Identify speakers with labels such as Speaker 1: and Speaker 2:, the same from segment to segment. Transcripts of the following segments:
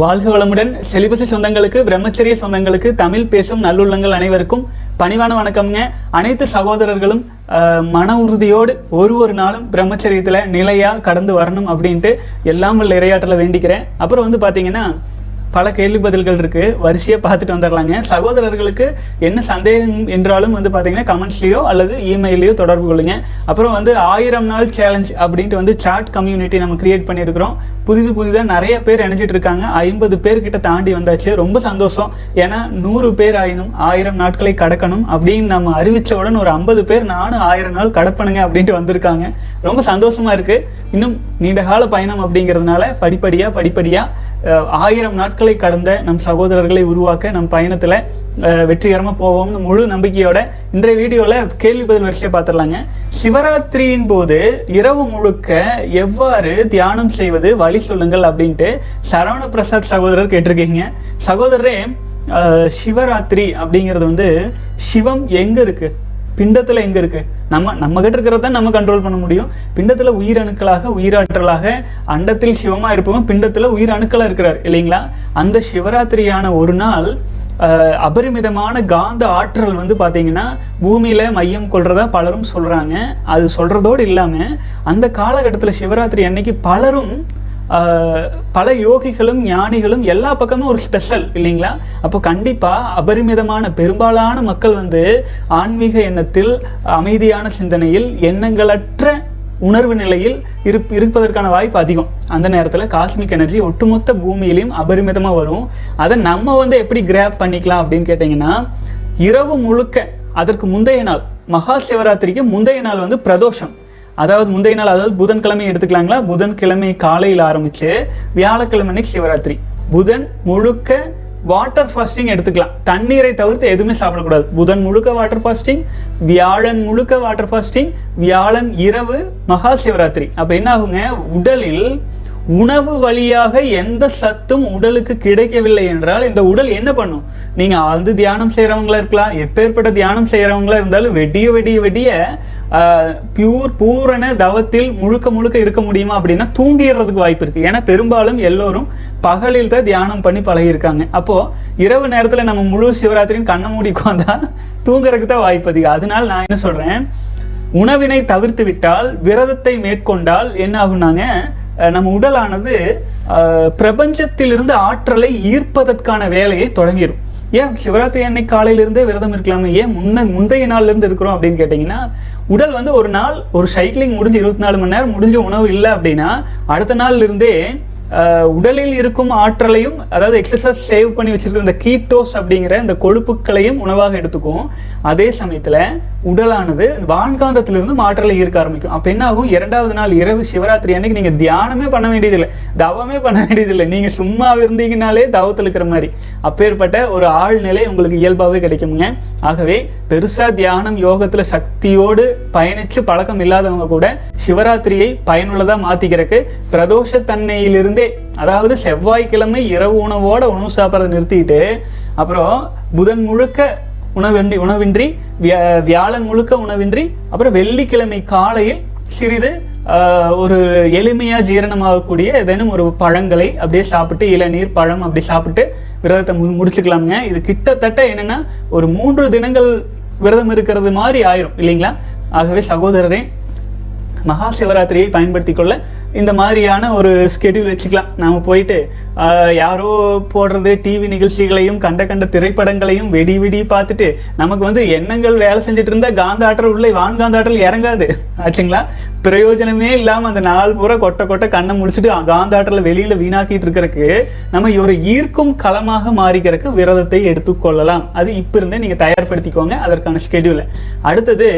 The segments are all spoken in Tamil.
Speaker 1: வாழ்க வளமுடன். செலிபசி சொந்தங்களுக்கு பிரம்மச்சரிய சொந்தங்களுக்கு தமிழ் பேசும் நல்லுள்ளங்கள் அனைவருக்கும் பணிவான வணக்கம்ங்க. அனைத்து சகோதரர்களும் மன உறுதியோடு ஒரு ஒரு நாளும் பிரம்மச்சரியத்தில் நிலையாக கடந்து வரணும் அப்படின்ட்டு எல்லாம் உள்ள இறையாற்றல வேண்டிக்கிறேன். அப்புறம் வந்து பார்த்தீங்கன்னா பல கேள்வி பதில்கள் இருக்கு. வரிசையாக பார்த்துட்டு வந்துடலாங்க. சகோதரர்களுக்கு என்ன சந்தேகம் என்றாலும் வந்து பார்த்தீங்கன்னா கமெண்ட்ஸ்லயோ அல்லது இமெயிலையோ தொடர்பு கொள்ளுங்க. அப்புறம் வந்து ஆயிரம் நாள் சேலஞ்ச் அப்படின்ட்டு வந்து சாட் கம்யூனிட்டி நம்ம கிரியேட் பண்ணியிருக்கிறோம். புதிது புதிதாக நிறைய பேர் இணைஞ்சிட்டு இருக்காங்க. ஐம்பது பேர்கிட்ட தாண்டி வந்தாச்சு. ரொம்ப சந்தோஷம். ஏன்னா நூறு பேர் ஆயினும் ஆயிரம் நாட்களை கடக்கணும் அப்படின்னு நம்ம அறிவித்த உடனே ஒரு ஐம்பது பேர் நானும் ஆயிரம் நாள் கடப்பணுங்க அப்படின்ட்டு வந்திருக்காங்க. ரொம்ப சந்தோஷமா இருக்கு. இன்னும் நீண்ட கால பயணம் அப்படிங்கிறதுனால படிப்படியாக படிப்படியாக ஆயிரம் நாட்களை கடந்த நம் சகோதரர்களை உருவாக்க நம் பயணத்தில் வெற்றிகரமாக போவோம்னு முழு நம்பிக்கையோட இன்றைய வீடியோவில் கேள்வி பதில் வரிசையை பார்த்துடலாங்க சிவராத்திரியின் போது இரவு முழுக்க எவ்வாறு தியானம் செய்வது வழி சொல்லுங்கள் அப்படின்ட்டு சரவண பிரசாத் சகோதரர் கேட்டிருக்கீங்க. சகோதரரே சிவராத்திரி அப்படிங்கிறது வந்து சிவம் எங்கே இருக்குது பிண்டத்தில் எங்கே இருக்கு? நம்ம நம்ம கிட்ட இருக்கிறத நம்ம கண்ட்ரோல் பண்ண முடியும். பிண்டத்தில் உயிரணுக்களாக உயிராற்றலாக அண்டத்தில் சிவமாக இருப்பவன் பிண்டத்தில் உயிரணுக்களாக இருக்கிறார் இல்லைங்களா? அந்த சிவராத்திரியான ஒரு நாள் அபரிமிதமான காந்த ஆற்றல் வந்து பார்த்தீங்கன்னா பூமியில் மையம் கொள்றதா பலரும் சொல்கிறாங்க அது சொல்கிறதோடு இல்லாமல் அந்த காலகட்டத்தில் சிவராத்திரி அன்னைக்கு பலரும் பல யோகிகளும் ஞானிகளும் எல்லா பக்கமும் ஒரு ஸ்பெஷல் இல்லைங்களா? அப்போ கண்டிப்பாக அபரிமிதமான பெரும்பாலான மக்கள் வந்து ஆன்மீக எண்ணத்தில் அமைதியான சிந்தனையில் எண்ணங்களற்ற உணர்வு நிலையில் இருப் இருப்பதற்கான வாய்ப்பு அதிகம். அந்த நேரத்தில் காஸ்மிக் எனர்ஜி ஒட்டுமொத்த பூமியிலையும் அபரிமிதமாக வரும். அதை நம்ம வந்து எப்படி கிராப் பண்ணிக்கலாம் அப்படின்னு கேட்டிங்கன்னா இரவு முழுக்க அதற்கு முந்தைய நாள் மகா சிவராத்திரிக்கு முந்தைய நாள் வந்து பிரதோஷம். அதாவது முந்தைய நாள் அதாவது புதன்கிழமை எடுத்துக்கலாங்களா? புதன்கிழமை காலையில் ஆரம்பிச்சு வியாழக்கிழமை அன்னைக்கு சிவராத்திரி. புதன் முழுக்க வாட்டர் ஃபாஸ்டிங் எடுத்துக்கலாம். தண்ணீரை தவிர்த்து எதுவுமே சாப்பிடக்கூடாது. புதன் முழுக்க வாட்டர் ஃபாஸ்டிங் வியாழன் முழுக்க வாட்டர் ஃபாஸ்டிங் வியாழன் இரவு மகா சிவராத்திரி. அப்போ என்ன ஆகுங்க? உடலில் உணவு வழியாக எந்த சத்தும் உடலுக்கு கிடைக்கவில்லை என்றால் இந்த உடல் என்ன பண்ணும்? நீங்கள் ஆழ்ந்து தியானம் செய்கிறவங்களா இருக்கலாம். எப்பேற்பட்ட தியானம் செய்கிறவங்களா இருந்தாலும் வெடிய வெடிய வெடிய பியூர் பூரண தவத்தில் முழுக்க முழுக்க இருக்க முடியுமா அப்படின்னா தூங்கிடுறதுக்கு வாய்ப்பு இருக்கு. ஏன்னா பெரும்பாலும் எல்லோரும் பகலில் தான் தியானம் பண்ணி பழகியிருக்காங்க. அப்போ இரவு நேரத்துல நம்ம முழு சிவராத்திரியும் கண்ணை மூடி உட்காந்தா தூங்குறதுக்கு தான் வாய்ப்பு அதிகம். அதனால நான் என்ன சொல்றேன்? உணவினை தவிர்த்து விட்டால் விரதத்தை மேற்கொண்டால் என்ன ஆகுனாங்க அஹ் நம்ம உடலானது பிரபஞ்சத்திலிருந்து ஆற்றலை ஈர்ப்பதற்கான வேலையை தொடங்கிடும் ஏன்? சிவராத்திரி அன்னைக்கு காலையிலிருந்தே விரதம் இருக்கலாமே? ஏன் முன்ன முந்தைய நாள்ல இருந்து இருக்கிறோம் அப்படின்னு கேட்டிங்கன்னா உடல் வந்து ஒரு நாள் ஒரு சைக்கிளிங் முடிஞ்சு இருபத்தி நாலு மணி நேரம் முடிஞ்ச உணவு இல்லை அப்படின்னா அடுத்த நாள்ல இருந்தே உடலில் இருக்கும் ஆற்றலையும் அதாவது எக்ஸசைஸ் சேவ் பண்ணி வச்சிருக்கிற இந்த கீட்டோஸ் அப்படிங்கிற இந்த கொழுப்புக்களையும் உணவாக எடுத்துக்கும் அதே சமயத்தில் உடலானது வான்காந்தத்திலிருந்து மாற்றலை ஈர்க்க ஆரம்பிக்கும். அப்போ என்ன ஆகும் இரண்டாவது நாள் இரவு சிவராத்திரி அன்னைக்கு நீங்கள் தியானமே பண்ண வேண்டியதில்லை. தவமே பண்ண வேண்டியதில்லை. நீங்கள் சும்மா இருந்தீங்கனாலே தவத்தில் இருக்கிற மாதிரி. அப்பேற்பட்ட ஒரு ஆழ்நிலை உங்களுக்கு இயல்பாகவே கிடைக்குங்க ஆகவே பெருசாக தியானம் யோகத்தில் சக்தியோடு பயணித்து பழக்கம் இல்லாதவங்க கூட சிவராத்திரியை பயனுள்ளதாக மாற்றிக்கிறக்கு பிரதோஷத்தன்மையிலிருந்தே அதாவது செவ்வாய்க்கிழமை இரவு உணவோட உணவு சாப்பிட்றதை நிறுத்திட்டு அப்புறம் புதன் முழுக்க உணவின்றி உணவின்றி வியா- வியாழன் முழுக்க உணவின்றி அப்புறம் வெள்ளிக்கிழமை காலையில் சிறிது ஆஹ், ஒரு எளிமையா ஜீரணமாகக்கூடிய ஏதேனும் ஒரு பழங்களை அப்படியே சாப்பிட்டு இளநீர் பழம் அப்படி சாப்பிட்டு விரதத்தை மு- முடிச்சுக்கலாமுங்க. இது கிட்டத்தட்ட என்னன்னா ஒரு மூன்று தினங்கள் விரதம் இருக்கிறது மாதிரி ஆயிரும் இல்லைங்களா? ஆகவே சகோதரரே மகா சிவராத்திரியை பயன்படுத்தி கொள்ள இந்த மாதிரியான ஒரு ஸ்கெடியூல் வச்சுக்கலாம். நாம் போயிட்டு யாரோ போடுறது டிவி நிகழ்ச்சிகளையும் கண்ட கண்ட திரைப்படங்களையும் வெடி வெடி பார்த்துட்டு நமக்கு வந்து எண்ணங்கள் வேலை செஞ்சுட்டு இருந்தால் காந்தாற்றல் உள்ளே வான்காந்தாற்றல் இறங்காது. ஆச்சுங்களா? பிரயோஜனமே இல்லாமல் அந்த நாள் பூரா கொட்டை கொட்டை கண்ணை முடிச்சுட்டு காந்தாற்றலை வெளியில் வீணாக்கிட்டு இருக்கிறதுக்கு நம்ம ஒரு ஈர்க்கும் களமாக மாறிக்கிறதுக்கு விரதத்தை எடுத்துக்கொள்ளலாம். அது இப்போ இருந்தே நீங்கள் தயார்படுத்திக்கோங்க அதற்கான ஸ்கெடியூலை அடுத்தது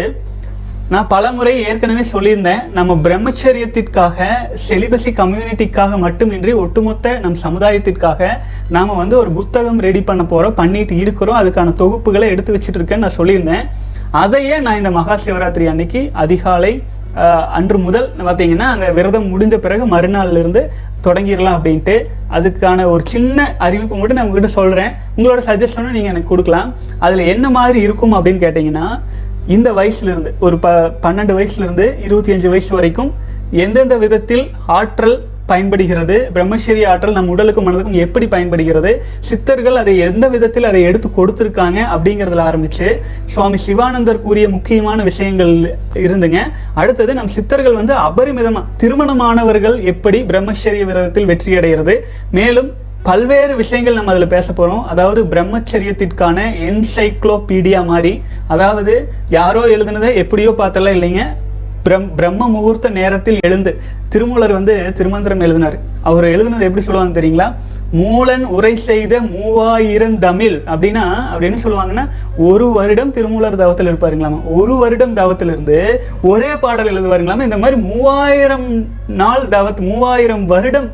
Speaker 1: நான் பலமுறை ஏற்கனவே சொல்லியிருந்தேன் நம்ம பிரம்மச்சரியத்திற்காக செலிபசி கம்யூனிட்டிக்காக மட்டுமின்றி ஒட்டுமொத்த நம் சமுதாயத்திற்காக நாம் வந்து ஒரு புத்தகம் ரெடி பண்ண போகிறோம் பண்ணிட்டு இருக்கிறோம் அதுக்கான தொகுப்புகளை எடுத்து வச்சுட்டு இருக்கேன்னு நான் சொல்லியிருந்தேன். அதையே நான் இந்த மகா சிவராத்திரி அன்னைக்கு அதிகாலை அன்று முதல் பார்த்தீங்கன்னா அந்த விரதம் முடிந்த பிறகு மறுநாள்லேருந்து தொடங்கிடலாம் அப்படின்ட்டு அதுக்கான ஒரு சின்ன அறிவிப்பு மட்டும் நான் உங்ககிட்ட சொல்கிறேன் உங்களோட சஜஷனும் நீங்கள் எனக்கு கொடுக்கலாம். அதில் என்ன மாதிரி இருக்கும் அப்படின்னு கேட்டிங்கன்னா இந்த வயசுலேருந்து ஒரு ப பன்னெண்டு வயசுலேருந்து இருபத்தி அஞ்சு வயசு வரைக்கும் எந்தெந்த விதத்தில் ஆற்றல் பயன்படுகிறது பிரம்மச்சரிய ஆற்றல் நம் உடலுக்கும் மனதுக்கும் எப்படி பயன்படுகிறது சித்தர்கள் அதை எந்த விதத்தில் அதை எடுத்து கொடுத்துருக்காங்க அப்படிங்கிறதுல ஆரம்பிச்சு சுவாமி சிவானந்தர் கூறிய முக்கியமான விஷயங்கள் இருந்துங்க. அடுத்தது நம் சித்தர்கள் வந்து அபரிமிதமாக திருமணமானவர்கள் எப்படி பிரம்மச்சரிய விரதத்தில் வெற்றி அடைகிறது மேலும் பல்வேறு விஷயங்கள் நம்ம அதில் பேச போகிறோம் அதாவது பிரம்மச்சரியத்திற்கான என்சைக்ளோபீடியா மாதிரி. அதாவது யாரோ எழுதுனதை எப்படியோ பார்த்தெல்லாம் இல்லைங்க. பிரம் பிரம்ம முகூர்த்த நேரத்தில் எழுந்து திருமூலர் வந்து திருமந்திரம் எழுதினார். அவர் எழுதுனது எப்படி சொல்லுவாங்க தெரியுங்களா? மூலன் உரை செய்த மூவாயிரம் தமிழ் அப்படின்னா அப்படி என்ன சொல்லுவாங்கன்னா ஒரு வருடம் திருமூலர் தவத்தில் இருப்பாருங்களாமா. ஒரு வருடம் தவத்தில் இருந்து ஒரே பாடல் எழுதுவாருங்களாமா. இந்த மாதிரி மூவாயிரம் நாள் தவத் மூவாயிரம் வருடம்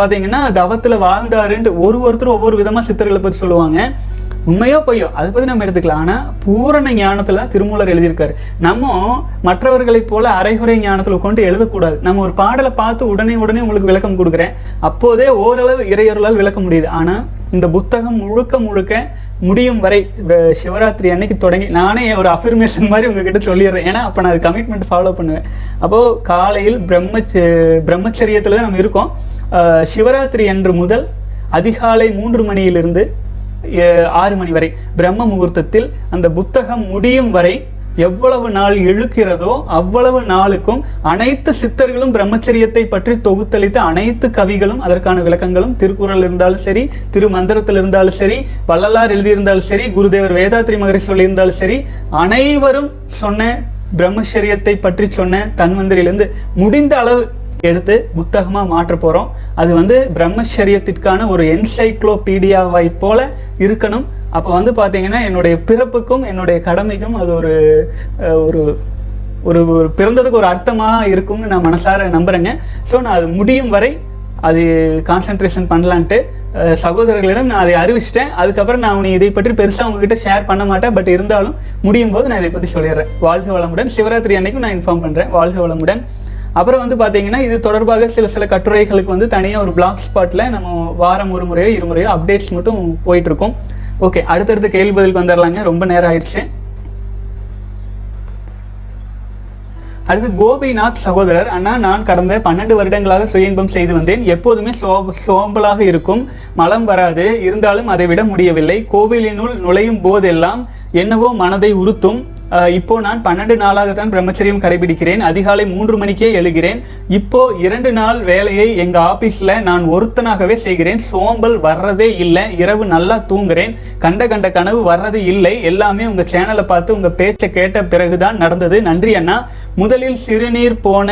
Speaker 1: பார்த்தீங்கன்னா தவத்தில் வாழ்ந்தாருன்ட்டு ஒரு ஒருத்தர் ஒவ்வொரு விதமாக சித்தர்களை பற்றி சொல்லுவாங்க. உண்மையோ பொய்யோ அதை பற்றி நம்ம எடுத்துக்கலாம். ஆனால் பூரண ஞானத்தில் திருமூலர் எழுதியிருக்காரு. நம்ம மற்றவர்களைப் போல அரைகுறை ஞானத்தில் உட்காந்து எழுதக்கூடாது. நம்ம ஒரு பாடலை பார்த்து உடனே உடனே உங்களுக்கு விளக்கம் கொடுக்குறேன். அப்போதே ஓரளவு இறையொருளால் விளக்க முடியுது. ஆனால் இந்த புத்தகம் முழுக்க முழுக்க முடியும் வரை சிவராத்திரி அன்னைக்கு தொடங்கி நானே ஒரு அஃபர்மேஷன் மாதிரி உங்ககிட்ட சொல்லிடுறேன். ஏன்னா அப்போ நான் அது கமிட்மெண்ட் ஃபாலோ பண்ணுவேன். அப்போது காலையில் பிரம்மச்ச பிரம்மச்சரியத்தில் தான் நம்ம இருக்கோம். சிவராத்திரி அன்று முதல் அதிகாலை மூன்று மணியிலிருந்து ஆறு மணி வரை பிரம்ம முகூர்த்தத்தில் அந்த புத்தகம் முடியும் வரை எவ்வளவு நாள் இழுக்கிறதோ அவ்வளவு நாளுக்கும் அனைத்து சித்தர்களும் பிரம்மச்சரியத்தை பற்றி தொகுத்தளித்த அனைத்து கவிகளும் அதற்கான விளக்கங்களும் திருக்குறள் இருந்தாலும் சரி திருமந்திரத்தில் இருந்தாலும் சரி வள்ளலார் எழுதியிருந்தாலும் சரி குருதேவர் வேதாத்ரி மகரிஷி சொல்லியிருந்தாலும் சரி அனைவரும் சொன்ன பிரம்மச்சரியத்தை பற்றி சொன்ன தன்வந்திரியிலிருந்து முடிந்த அளவு எடுத்து புத்தகமாக மாற்ற போகிறோம் அது வந்து பிரம்மச்சரியத்திற்கான ஒரு என்சைக்ளோபீடியாவை போல இருக்கணும். அப்போ வந்து பார்த்தீங்கன்னா என்னுடைய பிறப்புக்கும் என்னுடைய கடமைக்கும் அது ஒரு ஒரு ஒரு ஒரு பிறந்ததுக்கு ஒரு அர்த்தமாக இருக்கும்னு நான் மனசார நம்புகிறேங்க ஸோ நான் அது முடியும் வரை அது கான்சன்ட்ரேஷன் பண்ணலான்ட்டு சகோதரர்களிடம் நான் அதை அறிவிச்சிட்டேன். அதுக்கப்புறம் நான் உனி இதை பற்றி பெருசாக உங்ககிட்ட ஷேர் பண்ண மாட்டேன். பட் இருந்தாலும் முடியும் போது நான் இதை பற்றி சொல்லிடுறேன். வாழ்க வளமுடன். சிவராத்திரி அன்னைக்கும் நான் இன்ஃபார்ம் பண்ணுறேன் வாழ்க வளமுடன். அப்புறம் வந்து பார்த்தீங்கன்னா இது தொடர்பாக சில சில கட்டுரைகளுக்கு வந்து தனியாக ஒரு பிளாக் ஸ்பாட்டில் நம்ம வாரம் ஒரு முறையோ இருமுறையோ அப்டேட்ஸ் மட்டும் போயிட்டுருக்கோம். ஓகே அடுத்தடுத்த கேள்வி பதிலுக்கு வந்துடலாங்க ரொம்ப நேரம் ஆயிடுச்சு. அடுத்து கோபிநாத் சகோதரர் அண்ணா நான் கடந்த பன்னெண்டு வருடங்களாக சுய இன்பம் செய்து வந்தேன். எப்போதுமே சோ- சோம்பலாக இருக்கும். மலம் வராது. இருந்தாலும் அதை விட முடியவில்லை. கோவிலினுள் நுழையும் போதெல்லாம் என்னவோ மனதை உறுத்தும். இப்போ நான் பன்னெண்டு நாளாக தான் பிரம்மச்சரியம் கடைபிடிக்கிறேன். அதிகாலை மூன்று மணிக்கே எழுகிறேன். இப்போ இரண்டு நாள் வேலையை எங்க ஆபீஸ்ல நான் ஒருத்தனாகவே செய்கிறேன். சோம்பல் வர்றதே இல்லை. இரவு நல்லா தூங்குறேன். கண்ட கண்ட கனவு வர்றது இல்லை. எல்லாமே உங்க சேனலை பார்த்து உங்க பேச்சை கேட்ட பிறகுதான் நடந்தது. நன்றி அண்ணா. முதலில் சிறுநீர் போன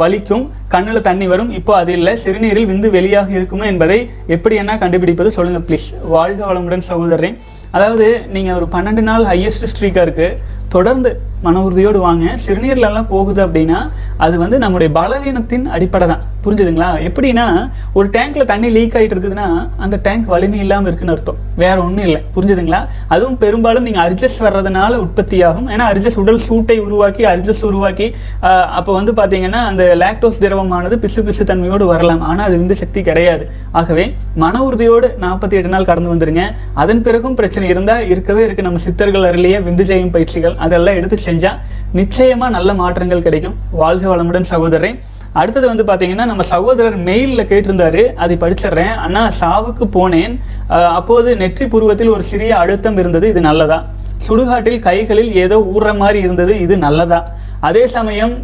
Speaker 1: வலிக்கும். கண்ணில் தண்ணி வரும். இப்போ அது இல்லை. சிறுநீரில் விந்து வெளியாக இருக்குமா என்பதை எப்படி என்ன கண்டுபிடிப்பது சொல்லுங்க ப்ளீஸ் வாழ்க வளமுடன் சகோதரன் அதாவது நீங்கள் ஒரு பன்னெண்டு நாள் ஹையஸ்ட் ஸ்ட்ரீக்காக இருக்குது தொடர்ந்து மன உறுதியோடு வாங்க. சிறுநீர்லெல்லாம் போகுது அப்படின்னா அது வந்து நம்முடைய பலவீனத்தின் அடிப்படை தான் புரிஞ்சுதுங்களா? எப்படின்னா ஒரு டேங்க்ல தண்ணி லீக் ஆகிட்டு இருக்குதுன்னா அந்த டேங்க் வலிமை இல்லாமல் இருக்குன்னு அர்த்தம். வேற ஒன்றும் இல்லை. புரிஞ்சுதுங்களா? அதுவும் பெரும்பாலும் நீங்கள் அர்ஜஸ் வர்றதுனால உற்பத்தியாகும். ஏன்னா அர்ஜஸ் உடல் சூட்டை உருவாக்கி அர்ஜஸ் உருவாக்கி அப்போ வந்து பார்த்தீங்கன்னா அந்த லாக்டோஸ் திரவமானது பிசு பிசு தன்மையோடு வரலாம். ஆனால் அது வந்து சக்தி கிடையாது. ஆகவே மன உறுதியோடு நாற்பத்தி எட்டு நாள் கடந்து வந்துருங்க. அதன் பிறகும் பிரச்சனை இருந்தால் இருக்கவே இருக்கு. நம்ம சித்தர்கள் அருளிய விந்து ஜெயம் பயிற்சிகள் அதெல்லாம் எடுத்து செஞ்சால் நிச்சயமாக நல்ல மாற்றங்கள் கிடைக்கும். வாழ்க வளமுடன் சகோதரன் அடுத்தது வந்து பார்த்தீங்கன்னா நம்ம சகோதரர் மெயிலில் கேட்டிருந்தாரு அதை படிச்சிடுறேன். ஆனால் சாவுக்கு போனேன். அப்போது நெற்றி புருவத்தில் ஒரு சிறிய அழுத்தம் இருந்தது. இது நல்லதா? சுடுகாட்டில் கைகளில் ஏதோ ஊற மாதிரி இருந்தது. இது நல்லதா? அதே சமயம்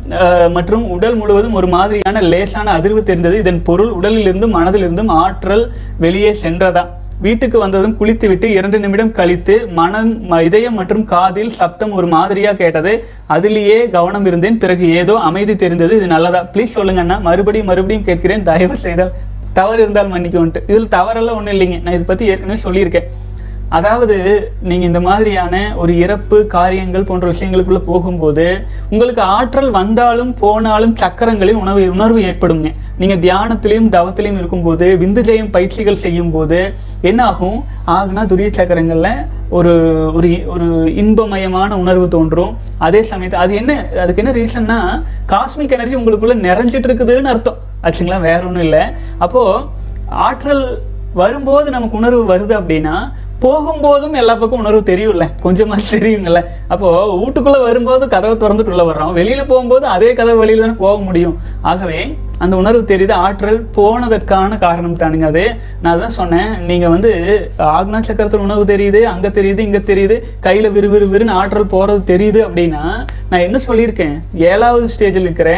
Speaker 1: மற்றும் உடல் முழுவதும் ஒரு மாதிரியான லேசான அதிர்வு தெரிந்தது. இதன் பொருள் உடலிலிருந்தும் மனதிலிருந்தும் ஆற்றல் வெளியே சென்றதா? வீட்டுக்கு வந்ததும் குளித்துவிட்டு இரண்டு நிமிடம் கழித்து மனம் இதயம் மற்றும் காதில் சப்தம் ஒரு மாதிரியா கேட்டது. அதிலேயே கவனம் இருந்தேன். பிறகு ஏதோ அமைதி தெரிந்தது. இது நல்லதா? ப்ளீஸ் சொல்லுங்க அண்ணா. மறுபடியும் மறுபடியும் கேட்கிறேன். தயவு செய்தால் தவறு இருந்தால் மன்னிக்கவுன்ட்டு இதில் தவறெல்லாம் ஒன்றும் இல்லைங்க. நான் இதை பற்றி ஏற்கனவே சொல்லியிருக்கேன். அதாவது நீங்கள் இந்த மாதிரியான ஒரு இறப்பு காரியங்கள் போன்ற விஷயங்களுக்குள்ளே போகும்போது உங்களுக்கு ஆற்றல் வந்தாலும் போனாலும் சக்கரங்களில் உணவு உணர்வு ஏற்படுங்க. நீங்கள் தியானத்திலையும் தவத்திலையும் இருக்கும்போது விந்து ஜெயம் பயிற்சிகள் செய்யும்போது என்ன ஆகும்? ஆகுனா துரிய சக்கரங்களில் ஒரு ஒரு ஒரு இன்பமயமான உணர்வு தோன்றும். அதே சமயத்து அது என்ன அதுக்கு என்ன ரீசன்னா காஸ்மிக் எனர்ஜி உங்களுக்குள்ள நிறைஞ்சிட்டு இருக்குதுன்னு அர்த்தம். ஆச்சுங்களா? வேற ஒன்றும் இல்லை. அப்போது ஆற்றல் வரும்போது நமக்கு உணர்வு வருது அப்படின்னா போகும்போதும் எல்லா பக்கம் உணர்வு தெரியும்ல. கொஞ்சமா தெரியுங்கல்ல அப்போ வீட்டுக்குள்ள வரும்போது கதவை திறந்துட்டு உள்ள வர்றோம். வெளியில போகும்போது அதே கதவு வெளியில தானே போக முடியும். ஆகவே அந்த உணர்வு தெரியுது ஆற்றல் போனதற்கான காரணம் தானுங்க அது. நான் தான் சொன்னேன் நீங்க வந்து ஆக்னா சக்கரத்தில் உணவு தெரியுது அங்க தெரியுது இங்க தெரியுது கையில விறுவிறு விறுன்னு ஆற்றல் போறது தெரியுது அப்படின்னா நான் என்ன சொல்லியிருக்கேன்? ஏழாவது ஸ்டேஜில் இருக்கிற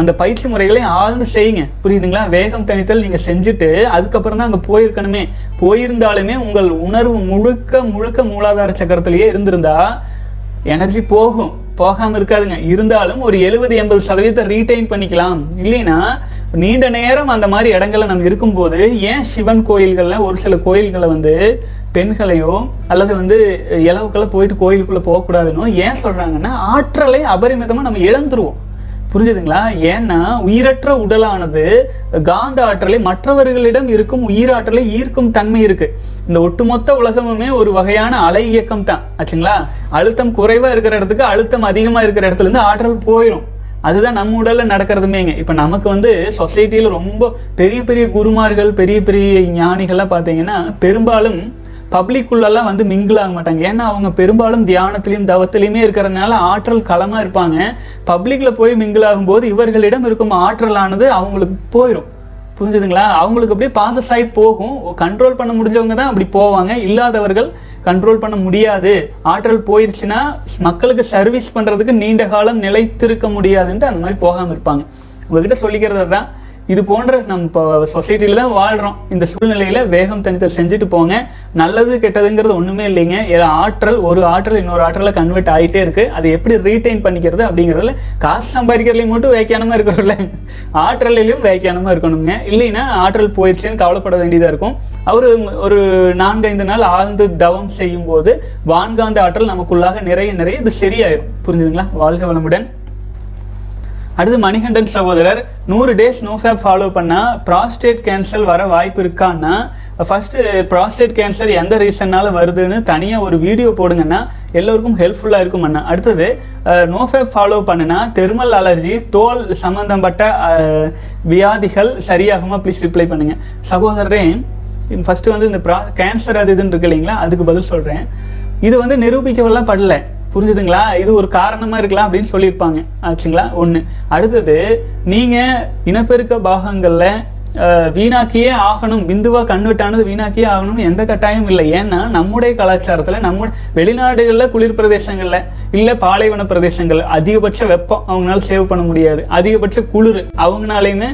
Speaker 1: அந்த பயிற்சி முறைகளை ஆழ்ந்து செய்யுங்க. புரியுதுங்களா? வேகம் தணித்தல் நீங்க செஞ்சுட்டு அதுக்கப்புறம் தான் அங்கே போயிருக்கணுமே. போயிருந்தாலுமே உங்கள் உணர்வு முழுக்க முழுக்க மூலாதார சக்கரத்திலேயே இருந்திருந்தா எனர்ஜி போகும். போகாம இருக்காதுங்க. இருந்தாலும் ஒரு எழுபது எண்பது சதவீதத்தை ரீடைன் பண்ணிக்கலாம். இல்லைன்னா நீண்ட நேரம் அந்த மாதிரி இடங்கள்ல நம்ம இருக்கும்போது ஏன் சிவன் கோயில்கள்ல ஒரு சில கோயில்களை வந்து பெண்களையோ அல்லது வந்து இலவுக்கெல்லாம் போயிட்டு கோயிலுக்குள்ள போகக்கூடாதுன்னு ஏன் சொல்றாங்கன்னா ஆற்றலை அபரிமிதமா நம்ம இழந்துருவோம். புரிஞ்சுதுங்களா? ஏன்னா உயிரற்ற உடலானது காந்த ஆற்றலை மற்றவர்களிடம் இருக்கும் உயிராற்றலை ஈர்க்கும் தன்மை இருக்கு. இந்த ஒட்டுமொத்த உலகமுமே ஒரு வகையான அலை இயக்கம் தான். ஆச்சுங்களா? அழுத்தம் குறைவா இருக்கிற இடத்துக்கு அழுத்தம் அதிகமா இருக்கிற இடத்துல இருந்து ஆற்றல் போயிடும் அதுதான் நம்ம உடல்ல நடக்கிறதுமேங்க. இப்ப நமக்கு வந்து சொசைட்டியில ரொம்ப பெரிய பெரிய குருமார்கள் பெரிய பெரிய ஞானிகள்லாம் பாத்தீங்கன்னா பெரும்பாலும் பப்ளிக்குள்ளெல்லாம் வந்து மிங்கிள் ஆக மாட்டாங்க. ஏன்னா அவங்க பெரும்பாலும் தியானத்திலையும் தவத்திலையுமே இருக்கிறதுனால ஆற்றல் களமாக இருப்பாங்க. பப்ளிக்கில் போய் மிங்கிள் ஆகும்போது இவர்களிடம் இருக்கும் ஆற்றலானது அவங்களுக்கு போயிடும் புரிஞ்சுதுங்களா? அவங்களுக்கு அப்படியே பாசஸ் ஆகி போகும். கண்ட்ரோல் பண்ண முடிஞ்சவங்க தான் அப்படி போவாங்க. இல்லாதவர்கள் கண்ட்ரோல் பண்ண முடியாது. ஆற்றல் போயிடுச்சுன்னா மக்களுக்கு சர்வீஸ் பண்ணுறதுக்கு நீண்ட காலம் நிலைத்திருக்க முடியாதுன்ட்டு அந்த மாதிரி போகாமல் இருப்பாங்க. உங்ககிட்ட சொல்லிக்கிறது தான் இது போன்ற நம்ம இப்போ சொசைட்டில தான் வாழ்கிறோம் இந்த சூழ்நிலையில் வேகம் தனித்தல் செஞ்சுட்டு போங்க. நல்லது கெட்டதுங்கிறது ஒன்றுமே இல்லைங்க. ஏதோ ஆற்றல் ஒரு ஆற்றல் இன்னொரு ஆற்றலில் கன்வெர்ட் ஆகிட்டே இருக்குது அதை எப்படி ரீடைன் பண்ணிக்கிறது அப்படிங்கிறதுல காசு சம்பாதிக்கிறதுலையும் மட்டும் வேக்கியானமாக இருக்கிறோம்ல ஆற்றலையும் வேக்கியானமாக இருக்கணுங்க. இல்லைன்னா ஆற்றல் போயிடுச்சுன்னு கவலைப்பட வேண்டியதாக இருக்கும். அவர் ஒரு நான்கைந்து நாள் ஆழ்ந்து தவம் செய்யும் போது வான்காந்த ஆற்றல் நமக்குள்ளாக நிறைய நிறைய இது சரியாயிரும். புரிஞ்சுதுங்களா? வாழ்க வளமுடன். அடுத்து மணிகண்டன் சகோதரர் நூறு டேஸ் நோஃபேப் ஃபாலோ பண்ணால் ப்ராஸ்டேட் கேன்சர் வர வாய்ப்பு இருக்கான்னா ஃபஸ்ட்டு ப்ராஸ்டேட் கேன்சர் எந்த ரீசன்னால வருதுன்னு தனியாக ஒரு வீடியோ போடுங்கன்னா எல்லோருக்கும் ஹெல்ப்ஃபுல்லாக இருக்கும் அண்ணா. அடுத்தது நோஃபேப் ஃபாலோ பண்ணுனா தெர்மல் அலர்ஜி தோல் சம்மந்தப்பட்ட வியாதிகள் சரியாகுமா? ப்ளீஸ் ரிப்ளை பண்ணுங்கள் சகோதரரே ஃபஸ்ட்டு வந்து இந்த ப்ரா கேன்சர் அது இதுன்னு இருக்கு இல்லைங்களா? அதுக்கு பதில் சொல்கிறேன் இது வந்து நிரூபிக்கவெல்லாம் படலை. புரிஞ்சுதுங்களா? இது ஒரு காரணமா இருக்கலாம் அப்படின்னு சொல்லியிருப்பாங்க. ஆச்சுங்களா? ஒன்று அடுத்தது நீங்கள் இனப்பெருக்க பாகங்களில் வீணாக்கியே ஆகணும். பிந்துவாக கன்வெர்ட் ஆனது வீணாக்கியே ஆகணும்னு எந்த கட்டாயமும் இல்லை. ஏன்னா நம்முடைய கலாச்சாரத்தில் நம்ம வெளிநாடுகளில் குளிர் பிரதேசங்களில் இல்லை பாலைவன பிரதேசங்கள் அதிகபட்ச வெப்பம் அவங்களால சேவ் பண்ண முடியாது. அதிகபட்ச குளிர் அவங்கனாலையுமே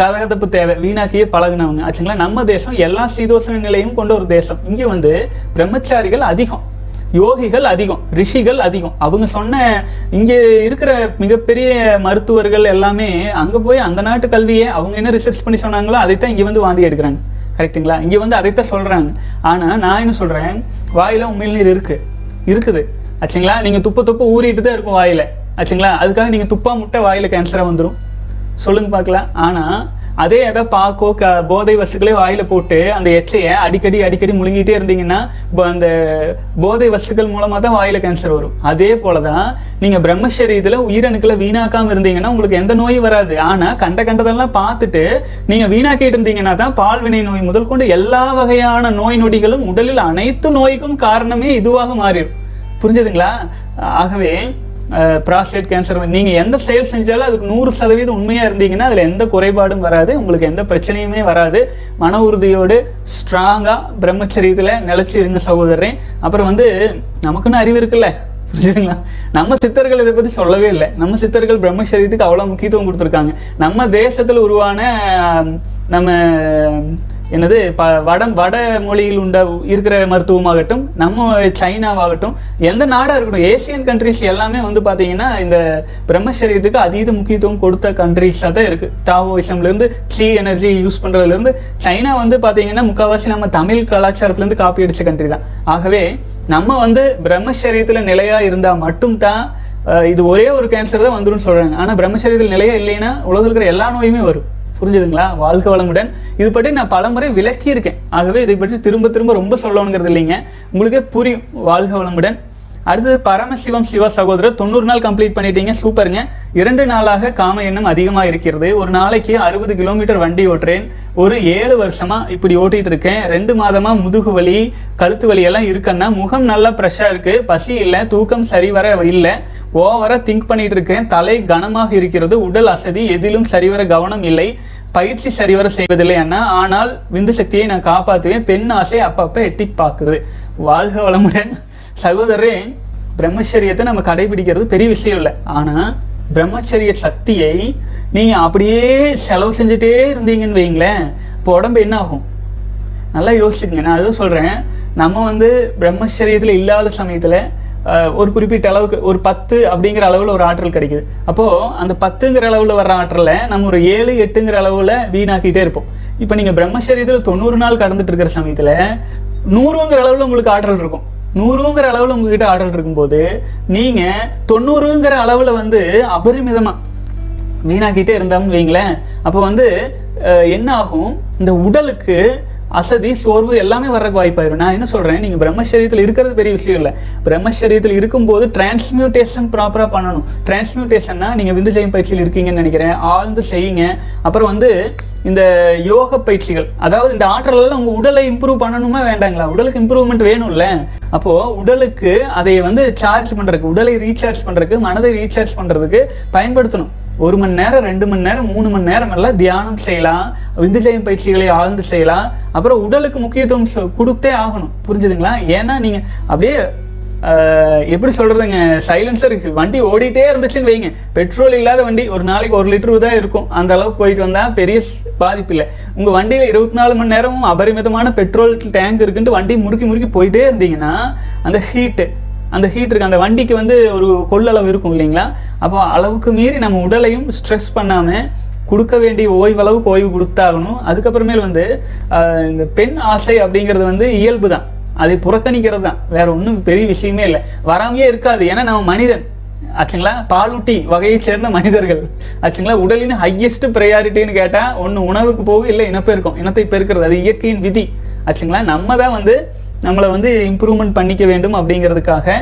Speaker 1: கதகதப்பு தேவை. வீணாக்கியே பழகுனவங்க. ஆச்சுங்களா? நம்ம தேசம் எல்லா சீதோஷண நிலையும் கொண்ட ஒரு தேசம். இங்கே வந்து பிரம்மச்சாரிகள் அதிகம். யோகிகள் அதிகம் ரிஷிகள் அதிகம். அவங்க சொன்ன இங்கே இருக்கிற மிகப்பெரிய மருத்துவர்கள் எல்லாமே அங்கே போய் அந்த நாட்டு கல்வியை அவங்க என்ன ரிசர்ச் பண்ணி சொன்னாங்களோ அதைத்தான் இங்கே வந்து வாந்தி எடுக்கிறாங்க. கரெக்ட்டுங்களா இங்கே வந்து அதைத்தான் சொல்கிறாங்க ஆனால் நான் என்ன சொல்கிறேன் வாயில உமிழ்நீர் இருக்கு. இருக்குது. ஆச்சுங்களா? நீங்கள் துப்ப துப்ப ஊறிட்டு தான் இருக்கும் வாயில். ஆச்சுங்களா? அதுக்காக நீங்கள் துப்பா முட்டை வாயில் கேன்சராக வந்துடும் சொல்லுங்க பார்க்கலாம். ஆனால் அதே எதை பாக்கோ க போதை வஸ்துக்களே வாயில போட்டு அந்த எச்சையை அடிக்கடி அடிக்கடி முழுங்கிட்டே இருந்தீங்கன்னா இப்போ அந்த போதை வஸ்துக்கள் மூலமா தான் வாயில கேன்சர் வரும். அதே போலதான் நீங்க பிரம்மசரீரத்துல உயிரணுக்களை வீணாக்காம இருந்தீங்கன்னா உங்களுக்கு எந்த நோயும் வராது. ஆனா கண்ட கண்டதெல்லாம் பார்த்துட்டு நீங்க வீணாக்கிட்டு இருந்தீங்கன்னா தான் பால்வினை நோய் முதல் கொண்டு எல்லா வகையான நோய் நொடிகளும் உடலில் அனைத்து நோய்க்கும் காரணமே இதுவாக மாறிடும். புரிஞ்சுதுங்களா? ஆகவே ப்ராஸ்டேட் கேன்சர் நீங்கள் எந்த செயல் செஞ்சாலும் அதுக்கு நூறு சதவீதம் உண்மையாக இருந்தீங்கன்னா அதில் எந்த குறைபாடும் வராது உங்களுக்கு எந்த பிரச்சனையுமே வராது. மன உறுதியோடு ஸ்ட்ராங்காக பிரம்மச்சரியத்தில் நிலச்சி இருங்க சகோதரன் அப்புறம் வந்து நமக்குன்னு அறிவு இருக்குல்ல? புரிஞ்சுதுங்களா? நம்ம சித்தர்கள் இதை பற்றி சொல்லவே இல்லை. நம்ம சித்தர்கள் பிரம்மச்சரியத்துக்கு அவ்வளோ முக்கியத்துவம் கொடுத்துருக்காங்க. நம்ம தேசத்தில் உருவான நம்ம என்னது ப வட வட மொழியில் உண்ட இருக்கிற மருத்துவமாகட்டும் நம்ம சைனாவாகட்டும் எந்த நாடாக இருக்கட்டும் ஏசியன் கண்ட்ரிஸ் எல்லாமே வந்து பார்த்தீங்கன்னா இந்த பிரம்மச்சரியத்துக்கு அதீத முக்கியத்துவம் கொடுத்த கண்ட்ரிஸாக தான் இருக்குது டாவோயிசம்லேருந்து சி எனர்ஜி யூஸ் பண்ணுறதுலேருந்து சைனா வந்து பார்த்தீங்கன்னா முக்கால்வாசி நம்ம தமிழ் கலாச்சாரத்துலேருந்து காப்பி அடித்த கண்ட்ரி தான். ஆகவே நம்ம வந்து பிரம்மச்சரியத்தில் நிலையாக இருந்தால் மட்டும்தான் இது ஒரே ஒரு கேன்சர் தான் வந்துடும் சொல்றாங்க. ஆனா பிரம்மச்சரியத்தில் நிலையா இல்லைன்னா உலகத்தில் இருக்கிற எல்லா நோயுமே வரும். புரிஞ்சுதுங்களா? வாழ்க வளமுடன். இது பற்றி நான் பலமுறை விளக்கி இருக்கேன் ஆகவே இதை பற்றி திரும்ப திரும்ப ரொம்ப சொல்லணுங்கிறது இல்லைங்க. உங்களுக்கே புரியும். வாழ்க வளமுடன். அடுத்தது பரமசிவம் சிவ சகோதரர். தொண்ணூறு நாள் கம்ப்ளீட் பண்ணிட்டீங்க. சூப்பருங்க. இரண்டு நாளாக காம எண்ணம் அதிகமாக இருக்கிறது ஒரு நாளைக்கு அறுபது கிலோமீட்டர் வண்டி ஓட்டுறேன். ஒரு ஏழு வருஷமா இப்படி ஓட்டிட்டு இருக்கேன் ரெண்டு மாதமா முதுகு வலி கழுத்து வலி எல்லாம் இருக்குன்னா முகம் நல்லா ஃப்ரெஷ்ஷாக இருக்கு. பசி இல்லை தூக்கம் சரிவர இல்லை. ஓவரா திங்க் பண்ணிட்டு இருக்கேன் தலை கனமாக இருக்கிறது. உடல் அசதி. எதிலும் சரிவர கவனம் இல்லை. பயிற்சி சரிவர செய்வதில்லை அண்ணா. ஆனால் விந்து சக்தியை நான் காப்பாற்றுவேன். பெண் ஆசை அப்பப்போ எட்டி பார்க்குது. வாழ்க வளமுடன். சகோதரரே பிரம்மச்சரியத்தை நம்ம கடைபிடிக்கிறது பெரிய விஷயம் இல்லை. ஆனால் பிரம்மச்சரிய சக்தியை நீங்கள் அப்படியே செலவு செஞ்சுட்டே இருந்தீங்கன்னு வைங்களேன் இப்போ உடம்பு என்ன ஆகும்? நல்லா யோசிச்சுக்கங்க. நான் அதுவும் சொல்கிறேன் நம்ம வந்து பிரம்மச்சரியத்தில் இல்லாத சமயத்தில் ஒரு குறிப்பிட்ட அளவுக்கு ஒரு பத்து அப்படிங்கிற அளவில் ஒரு ஆற்றல் கிடைக்குது. அப்போது அந்த பத்துங்கிற அளவில் வர்ற ஆற்றலை நம்ம ஒரு ஏழு எட்டுங்கிற அளவில் வீணாக்கிட்டே இருப்போம். இப்போ நீங்கள் பிரம்மச்சரியத்துல தொண்ணூறு நாள் கடந்துட்டு இருக்கிற சமயத்தில் நூறுங்கிற அளவில் உங்களுக்கு ஆற்றல் இருக்கும். நூறுங்கிற அளவில் உங்ககிட்ட ஆற்றல் இருக்கும்போது நீங்கள் தொண்ணூறுங்கிற அளவில் வந்து அபரிமிதமாக வீணாக்கிட்டே இருந்தோம்னு வைங்களேன். அப்போ வந்து என்ன ஆகும்? இந்த உடலுக்கு அசதி சோர்வு எல்லாமே வர்றதுக்கு வாய்ப்பாயிரும். நான் என்ன சொல்றேன்? நீங்க பிரம்மச்சரியத்தில் இருக்கிறது பெரிய விஷயம் இல்லை. பிரம்மச்சரியத்தில் இருக்கும்போது டிரான்ஸ்மியூட்டேஷன் ப்ராப்பரா பண்ணணும். டிரான்ஸ்மியூட்டேஷன்னா நீங்க விந்து ஜெயம் பயிற்சியில் இருக்கீங்கன்னு நினைக்கிறேன். ஆழ்ந்து செய்யுங்க. அப்புறம் வந்து இந்த யோக பயிற்சிகள் அதாவது இந்த ஆற்றலெல்லாம் உங்கள் உடலை இம்ப்ரூவ் பண்ணணுமா வேண்டாங்களா? உடலுக்கு இம்ப்ரூவ்மெண்ட் வேணும்ல. அப்போது உடலுக்கு அதை வந்து சார்ஜ் பண்ணுறதுக்கு உடலை ரீசார்ஜ் பண்ணுறதுக்கு மனதை ரீசார்ஜ் பண்ணுறதுக்கு பயன்படுத்தணும். ஒரு மணி நேரம் ரெண்டு மணி நேரம் மூணு மணி நேரம் எல்லாம் தியானம் செய்யலாம் விந்து செய்யும் பயிற்சிகளை ஆழ்ந்து செய்யலாம். அப்புறம் உடலுக்கு முக்கியத்துவம் கொடுத்தே ஆகணும். புரிஞ்சுதுங்களா? ஏன்னா நீங்கள் அப்படியே எப்படி சொல்றதுங்க? சைலன்சர் வண்டி ஓடிட்டே இருந்துச்சுன்னு வைங்க. பெட்ரோல் இல்லாத வண்டி ஒரு நாளைக்கு ஒரு லிட்டரு தான் இருக்கும். அந்த அளவுக்கு போயிட்டு வந்தா பெரிய பாதிப்பு இல்லை. உங்க வண்டியில இருபத்தி நாலு மணி நேரமும் அபரிமிதமான பெட்ரோல் டேங்க் இருக்குன்ட்டு வண்டி முறுக்கி முறுக்கி போயிட்டே இருந்தீங்கன்னா அந்த ஹீட்டு அந்த ஹீட் இருக்கு. அந்த வண்டிக்கு வந்து ஒரு கொள்ளளவு இருக்கும் இல்லைங்களா? அப்போ அளவுக்கு மீறி நம்ம உடலையும் ஸ்ட்ரெஸ் பண்ணாம கொடுக்க வேண்டிய ஓய்வளவுக்கு ஓய்வு கொடுத்தாகணும். அதுக்கப்புறமேல் வந்து இந்த பெண் ஆசை அப்படிங்கிறது வந்து இயல்பு தான் அதை புறக்கணிக்கிறது தான். வேற ஒன்றும் பெரிய விஷயமே இல்லை. வராமையே இருக்காது. ஏன்னா நம்ம மனிதன். ஆச்சுங்களா? பாலூட்டி வகையை சேர்ந்த மனிதர்கள். ஆச்சுங்களா? உடலின் ஹையஸ்ட் ப்ரையாரிட்டின்னு கேட்டால் ஒன்று உணவுக்கு போகும் இல்லை இனப்பெருக்கம். இனத்தை பெருக்கிறது. அது இயற்கையின் விதி. ஆச்சுங்களா? நம்ம தான் வந்து நம்மளை வந்து இம்ப்ரூவ்மெண்ட் பண்ணிக்க வேண்டும் அப்படிங்கிறதுக்காக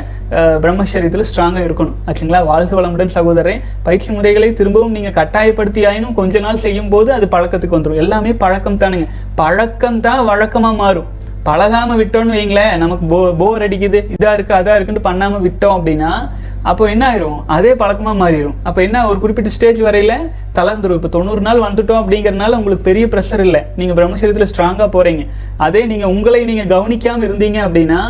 Speaker 1: பிரம்மச்சரியத்தில் ஸ்ட்ராங்காக இருக்கணும். ஆச்சுங்களா? வாழ்க வளமுடன் சகோதரரை பயிற்சி முறைகளை திரும்பவும் நீங்கள் கட்டாயப்படுத்தி ஆயினும் கொஞ்ச நாள் செய்யும் போது அது பழக்கத்துக்கு வந்துடும் எல்லாமே பழக்கம் தானுங்க பழக்கம் தான் வழக்கமாக மாறும். பழகாமல் விட்டோம்னு வைங்களேன் நமக்கு போ போர் அடிக்குது இதாக இருக்குது அதாக இருக்குன்னு பண்ணாமல் விட்டோம் அப்படின்னா அப்போ என்ன ஆயிரும்? அதே பழக்கமாக மாறிடும் அப்போ என்ன ஒரு குறிப்பிட்ட ஸ்டேஜ் வரையில் தளர்ந்துடும் இப்போ தொண்ணூறு நாள் வந்துட்டோம் அப்படிங்கறதுனால உங்களுக்கு பெரிய ப்ரெஷர் இல்லை. நீங்கள் பிரம்மசரீரத்தில் ஸ்ட்ராங்காக போகிறீங்க அதே நீங்கள் உங்களை நீங்கள் கவனிக்காமல் இருந்தீங்க அப்படின்னா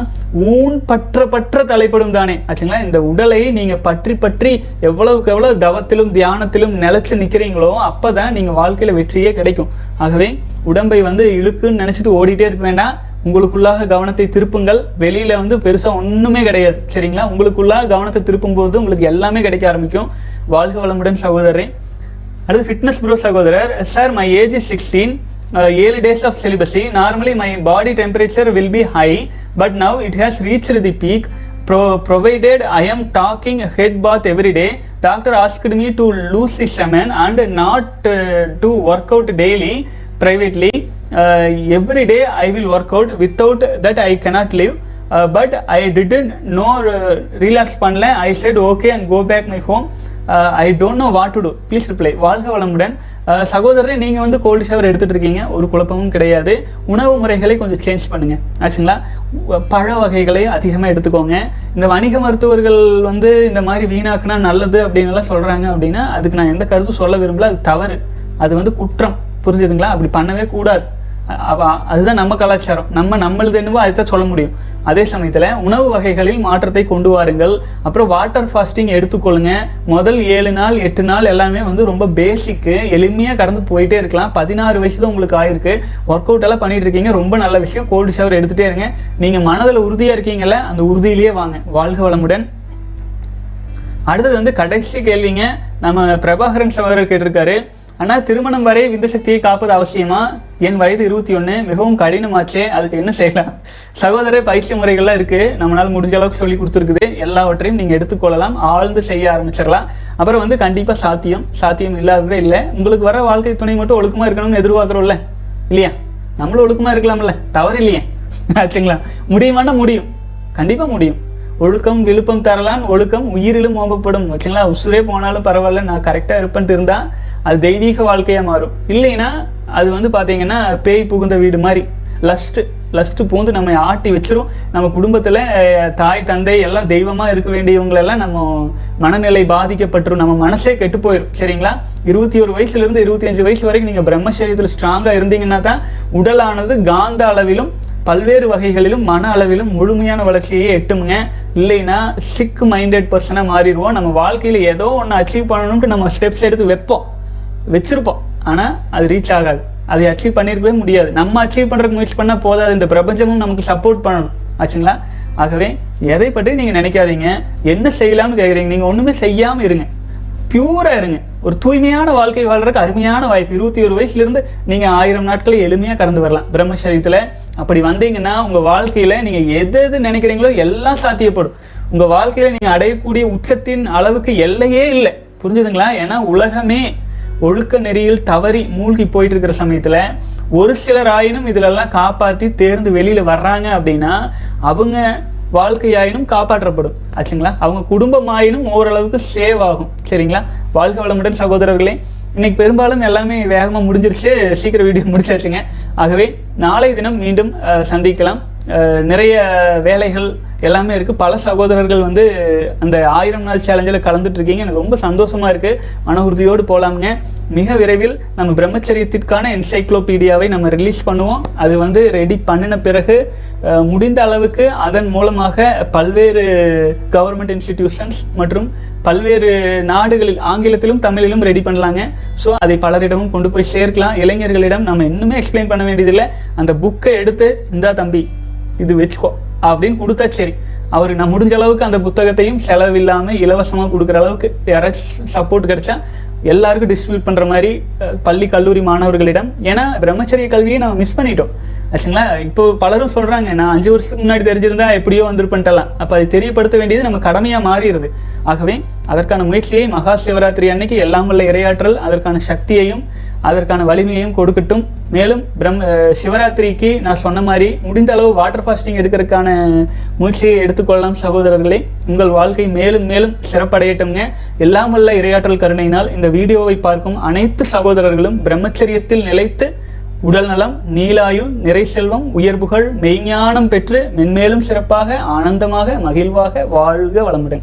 Speaker 1: ஊன் பற்ற பற்ற தலைப்படும் தானே. ஆச்சுங்களா? இந்த உடலை நீங்கள் பற்றி பற்றி எவ்வளவுக்கு எவ்வளோ தவத்திலும் தியானத்திலும் நிலத்துல நிற்கிறீங்களோ அப்போ தான் நீங்கள் வாழ்க்கையில் வெற்றியே கிடைக்கும். ஆகவே உடம்பை வந்து இழுக்குன்னு நினச்சிட்டு ஓடிட்டே இருக்க வேண்டாம். உங்களுக்குள்ளாக கவனத்தை திருப்புங்கள். வெளியில வந்து பெருசா ஒண்ணுமே கிடையாது. சரிங்களா? உங்களுக்குள்ளாக கவனத்தை திருப்பும் போது உங்களுக்கு எல்லாமே கிடைக்க ஆரம்பிக்கும். வாழ்க வளமுடன் சகோதரரே. அடுத்து ஃபிட்னஸ் ப்ரோ சகோதரர். Sir my age is sixteen ஏழு days of celibacy normally my body temperature will be high but now it has reach the peak bro provided I am talking head bath every day doctor asked me to lose the semen and not to work out daily privately Uh, every day I will work out. Without that I cannot live. Uh, but I didn't know uh, relax பண்ணல. I said okay and go back my home. I don't know what to do please reply வாழ்க வளமுடன். Uh, சகோதரரை நீங்கள் வந்து கோல்டு ஷவர் எடுத்துகிட்டு இருக்கீங்க. ஒரு குழப்பமும் கிடையாது. உணவு முறைகளை கொஞ்சம் சேஞ்ச் பண்ணுங்கள் ஆச்சுங்களா? பழ வகைகளை அதிகமாக எடுத்துக்கோங்க. இந்த வணிக மருத்துவர்கள் வந்து இந்த மாதிரி வீணாக்குனா நல்லது அப்படின்னு எல்லாம் சொல்கிறாங்க அப்படின்னா அதுக்கு நான் எந்த கருத்தும் சொல்ல விரும்பல. அது தவறு. அது வந்து குற்றம். புரிஞ்சுதுங்களா? அப்படி பண்ணவே கூடாது. அதுதான் நம்ம கலாச்சாரம். நம்ம நம்மளது என்னவோ அதை சொல்ல முடியும். அதே சமயத்தில் உணவு வகைகளில் மாற்றத்தை கொண்டு வாருங்கள். அப்புறம் வாட்டர் ஃபாஸ்டிங் எடுத்துக்கொள்ளுங்க. முதல் ஏழு நாள் எட்டு நாள் எல்லாமே வந்து ரொம்ப பேசிக்கு எளிமையாக கடந்து போயிட்டே இருக்கலாம். பதினாறு வயசு தான் உங்களுக்கு ஆயிருக்கு. ஒர்க் அவுட் எல்லாம் பண்ணிட்டு இருக்கீங்க. ரொம்ப நல்ல விஷயம். கோல்டு ஷவர் எடுத்துகிட்டே இருங்க. நீங்கள் மனதில் உறுதியாக இருக்கீங்கல்ல அந்த உறுதியிலேயே வாங்க. வாழ்க வளமுடன். அடுத்தது வந்து கடைசி கேள்விங்க. நம்ம பிரபாகரன் சகோதரர் கேட்டிருக்காரு. ஆனால் திருமணம் வரை விந்து சக்தியை காப்பது அவசியமா? என் வயது இருபத்தி ஒன்று மிகவும் கடினமாச்சே அதுக்கு என்ன செய்யலாம்? சகோதர பயிற்சி முறைகள்லாம் இருக்குது நம்மளால் முடிஞ்ச அளவுக்கு சொல்லி கொடுத்துருக்குது. எல்லாவற்றையும் நீங்கள் எடுத்துக்கொள்ளலாம் ஆழ்ந்து செய்ய ஆரம்பிச்சிடலாம். அப்புறம் வந்து கண்டிப்பாக சாத்தியம். சாத்தியம் இல்லாததே இல்லை. உங்களுக்கு வர வாழ்க்கை துணை மட்டும் ஒழுக்கமாக இருக்கணும்னு எதிர்பார்க்குறோம்ல? இல்லையா? நம்மளும் ஒழுக்கமாக இருக்கலாம்ல. தவறு இல்லையே ஆச்சுங்களா? முடியுமானா முடியும். கண்டிப்பாக முடியும். ஒழுக்கம் விழுப்பம் தரலான் ஒழுக்கம் உயிரிலும் ஓம்பப்படும். வச்சுங்களா உசுரே போனாலும் பரவாயில்ல. நான் கரெக்டாக இருப்பேன்ட்டு இருந்தால் அது தெய்வீக வாழ்க்கையாக மாறும். இல்லைன்னா அது வந்து பார்த்தீங்கன்னா பேய் புகுந்த வீடு மாதிரி. லஸ்ட்டு லஸ்ட்டு பூந்து நம்ம ஆட்டி வச்சிரும். நம்ம குடும்பத்தில் தாய் தந்தை எல்லாம் தெய்வமாக இருக்க வேண்டியவங்களெல்லாம் நம்ம மனநிலை பாதிக்கப்பட்டுரும். நம்ம மனசே கெட்டு போயிடும் சரிங்களா? இருபத்தி ஒரு வயசுலேருந்து இருபத்தி அஞ்சு வயசு வரைக்கும் நீங்கள் பிரம்மச்சரியத்தில் ஸ்ட்ராங்காக இருந்தீங்கன்னா தான் உடலானது காந்த அளவிலும் பல்வேறு வகைகளிலும் மன அளவிலும் முழுமையான வளர்ச்சியை எட்டுமுங்க. இல்லைன்னா சிக் மைண்டட் பர்சனாக மாறிடுவோம். நம்ம வாழ்க்கையில் ஏதோ ஒன்று அச்சீவ் பண்ணணும்ட்டு நம்ம ஸ்டெப்ஸ் எடுத்து வைப்போம். வச்சுருப்போம். ஆனால் அது ரீச் ஆகாது. அதை அச்சீவ் பண்ணியிருக்கவே முடியாது. நம்ம அச்சீவ் பண்ணுறதுக்கு முயற்சி பண்ணால் போதாது. இந்த பிரபஞ்சமும் நமக்கு சப்போர்ட் பண்ணணும். ஆச்சுங்களா? ஆகவே எதை பற்றி நீங்கள் நினைக்காதீங்க. என்ன செய்யலாம்னு கேட்குறீங்க நீங்கள் ஒன்றுமே செய்யாமல் இருங்க. பியூராக இருங்க. ஒரு தூய்மையான வாழ்க்கை வாழ்றதுக்கு அருமையான வாய்ப்பு. இருபத்தி ஒரு வயசுலேருந்து நீங்கள் ஆயிரம் நாட்களை எளிமையாக கடந்து வரலாம். பிரம்மச்சரியத்துல அப்படி வந்தீங்கன்னா உங்கள் வாழ்க்கையில் நீங்கள் எது எது நினைக்கிறீங்களோ எல்லாம் சாத்தியப்படும். உங்கள் வாழ்க்கையில் நீங்கள் அடையக்கூடிய உச்சத்தின் அளவுக்கு எல்லையே இல்லை. புரிஞ்சுதுங்களா? ஏன்னா உலகமே ஒழுக்க நெறியில் தவறி மூழ்கி போயிட்டு இருக்கிற சமயத்தில் ஒரு சிலர் ஆயினும் காப்பாற்றி தேர்ந்து வெளியில் வர்றாங்க அப்படின்னா அவங்க வாழ்க்கையாயினும் காப்பாற்றப்படும். ஆச்சுங்களா? அவங்க குடும்பமாயினும் ஓரளவுக்கு சேவ் ஆகும். சரிங்களா? வாழ்க வளமுடன் சகோதரர்களே இன்னைக்கு பெரும்பாலும் எல்லாமே வேகமாக முடிஞ்சிருச்சு. சீக்கிரம் வீடியோ முடிச்சாச்சுங்க. ஆகவே நாளை தினம் மீண்டும் சந்திக்கலாம். நிறைய வேலைகள் எல்லாமே இருக்குது பல சகோதரர்கள் வந்து அந்த ஆயிரம் நாள் சேலஞ்சில் கலந்துட்டுருக்கீங்க எனக்கு ரொம்ப சந்தோஷமாக இருக்குது மன உறுதியோடு போகலாமுங்க மிக விரைவில் நம்ம பிரம்மச்சரியத்திற்கான என்சைக்ளோபீடியாவை நம்ம ரிலீஸ் பண்ணுவோம். அது வந்து ரெடி பண்ணின பிறகு முடிந்த அளவுக்கு அதன் மூலமாக பல்வேறு கவர்மெண்ட் இன்ஸ்டிடியூஷன்ஸ் மற்றும் பல்வேறு நாடுகளில் ஆங்கிலத்திலும் தமிழிலும் ரெடி பண்ணலாங்க. ஸோ அதை பலரிடமும் கொண்டு போய் சேர்க்கலாம். இளைஞர்களிடம் நம்ம இன்னுமே எக்ஸ்பிளைன் பண்ண வேண்டியதில்லை. அந்த புக்கை எடுத்து இந்தா தம்பி இது வச்சுக்கோ. அப்படின்னு கொடுத்தா சரி. அவர் நான் முடிஞ்ச அளவுக்கு அந்த புத்தகத்தையும் செலவில்லாமல் இலவசமாக கொடுக்குற அளவுக்கு யாராச்சும் சப்போர்ட் கிடைச்சா எல்லாருக்கும் டிஸ்ட்ரிபியூட் பண்ணுற மாதிரி பள்ளி கல்லூரி மாணவர்களிடம். ஏன்னா பிரம்மச்சரிய கல்வியை நம்ம மிஸ் பண்ணிட்டோம். ஆச்சுங்களா? இப்போ பலரும் சொல்கிறாங்க நான் அஞ்சு வருஷத்துக்கு முன்னாடி தெரிஞ்சிருந்தா எப்படியோ வந்திருப்பேன்ட்டலாம் அப்போ அதை தெரியப்படுத்த வேண்டியது நம்ம கடமையாக மாறிடுது. ஆகவே அதற்கான முயற்சியை மகா சிவராத்திரி அன்னைக்கு எல்லாம் உள்ள இரையாற்றல் அதற்கான சக்தியையும் அதற்கான வலிமையும் கொடுக்கட்டும். மேலும் பிரம் சிவராத்திரிக்கு நான் சொன்ன மாதிரி முடிந்த அளவு வாட்டர் ஃபாஸ்டிங் எடுக்கிறதுக்கான முயற்சியை எடுத்துக்கொள்ளலாம் சகோதரர்களே. உங்கள் வாழ்க்கை மேலும் மேலும் சிறப்படையட்டும்ங்க. எல்லாம் வல்ல இரையாற்றல் கருணையினால் இந்த வீடியோவை பார்க்கும் அனைத்து சகோதரர்களும் பிரம்மச்சரியத்தில் நிலைத்து உடல் நலம் நீலாயுள் நிறை செல்வம் உயர்வுகள் மெய்ஞானம் பெற்று மென்மேலும் சிறப்பாக ஆனந்தமாக மகிழ்வாக வாழ்க வளமுடன்.